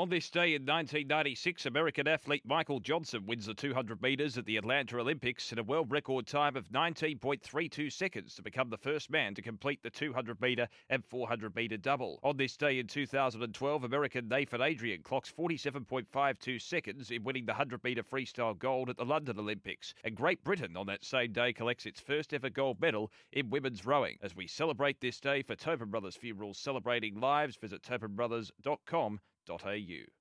On this day in 1996, American athlete Michael Johnson wins the 200 metres at the Atlanta Olympics in a world record time of 19.32 seconds to become the first man to complete the 200 metre and 400 metre double. On this day in 2012, American Nathan Adrian clocks 47.52 seconds in winning the 100 metre freestyle gold at the London Olympics. And Great Britain on that same day collects its first ever gold medal in women's rowing. As we celebrate this day for Tobin Brothers Funerals Celebrating Lives, visit tobinbrothers.com au.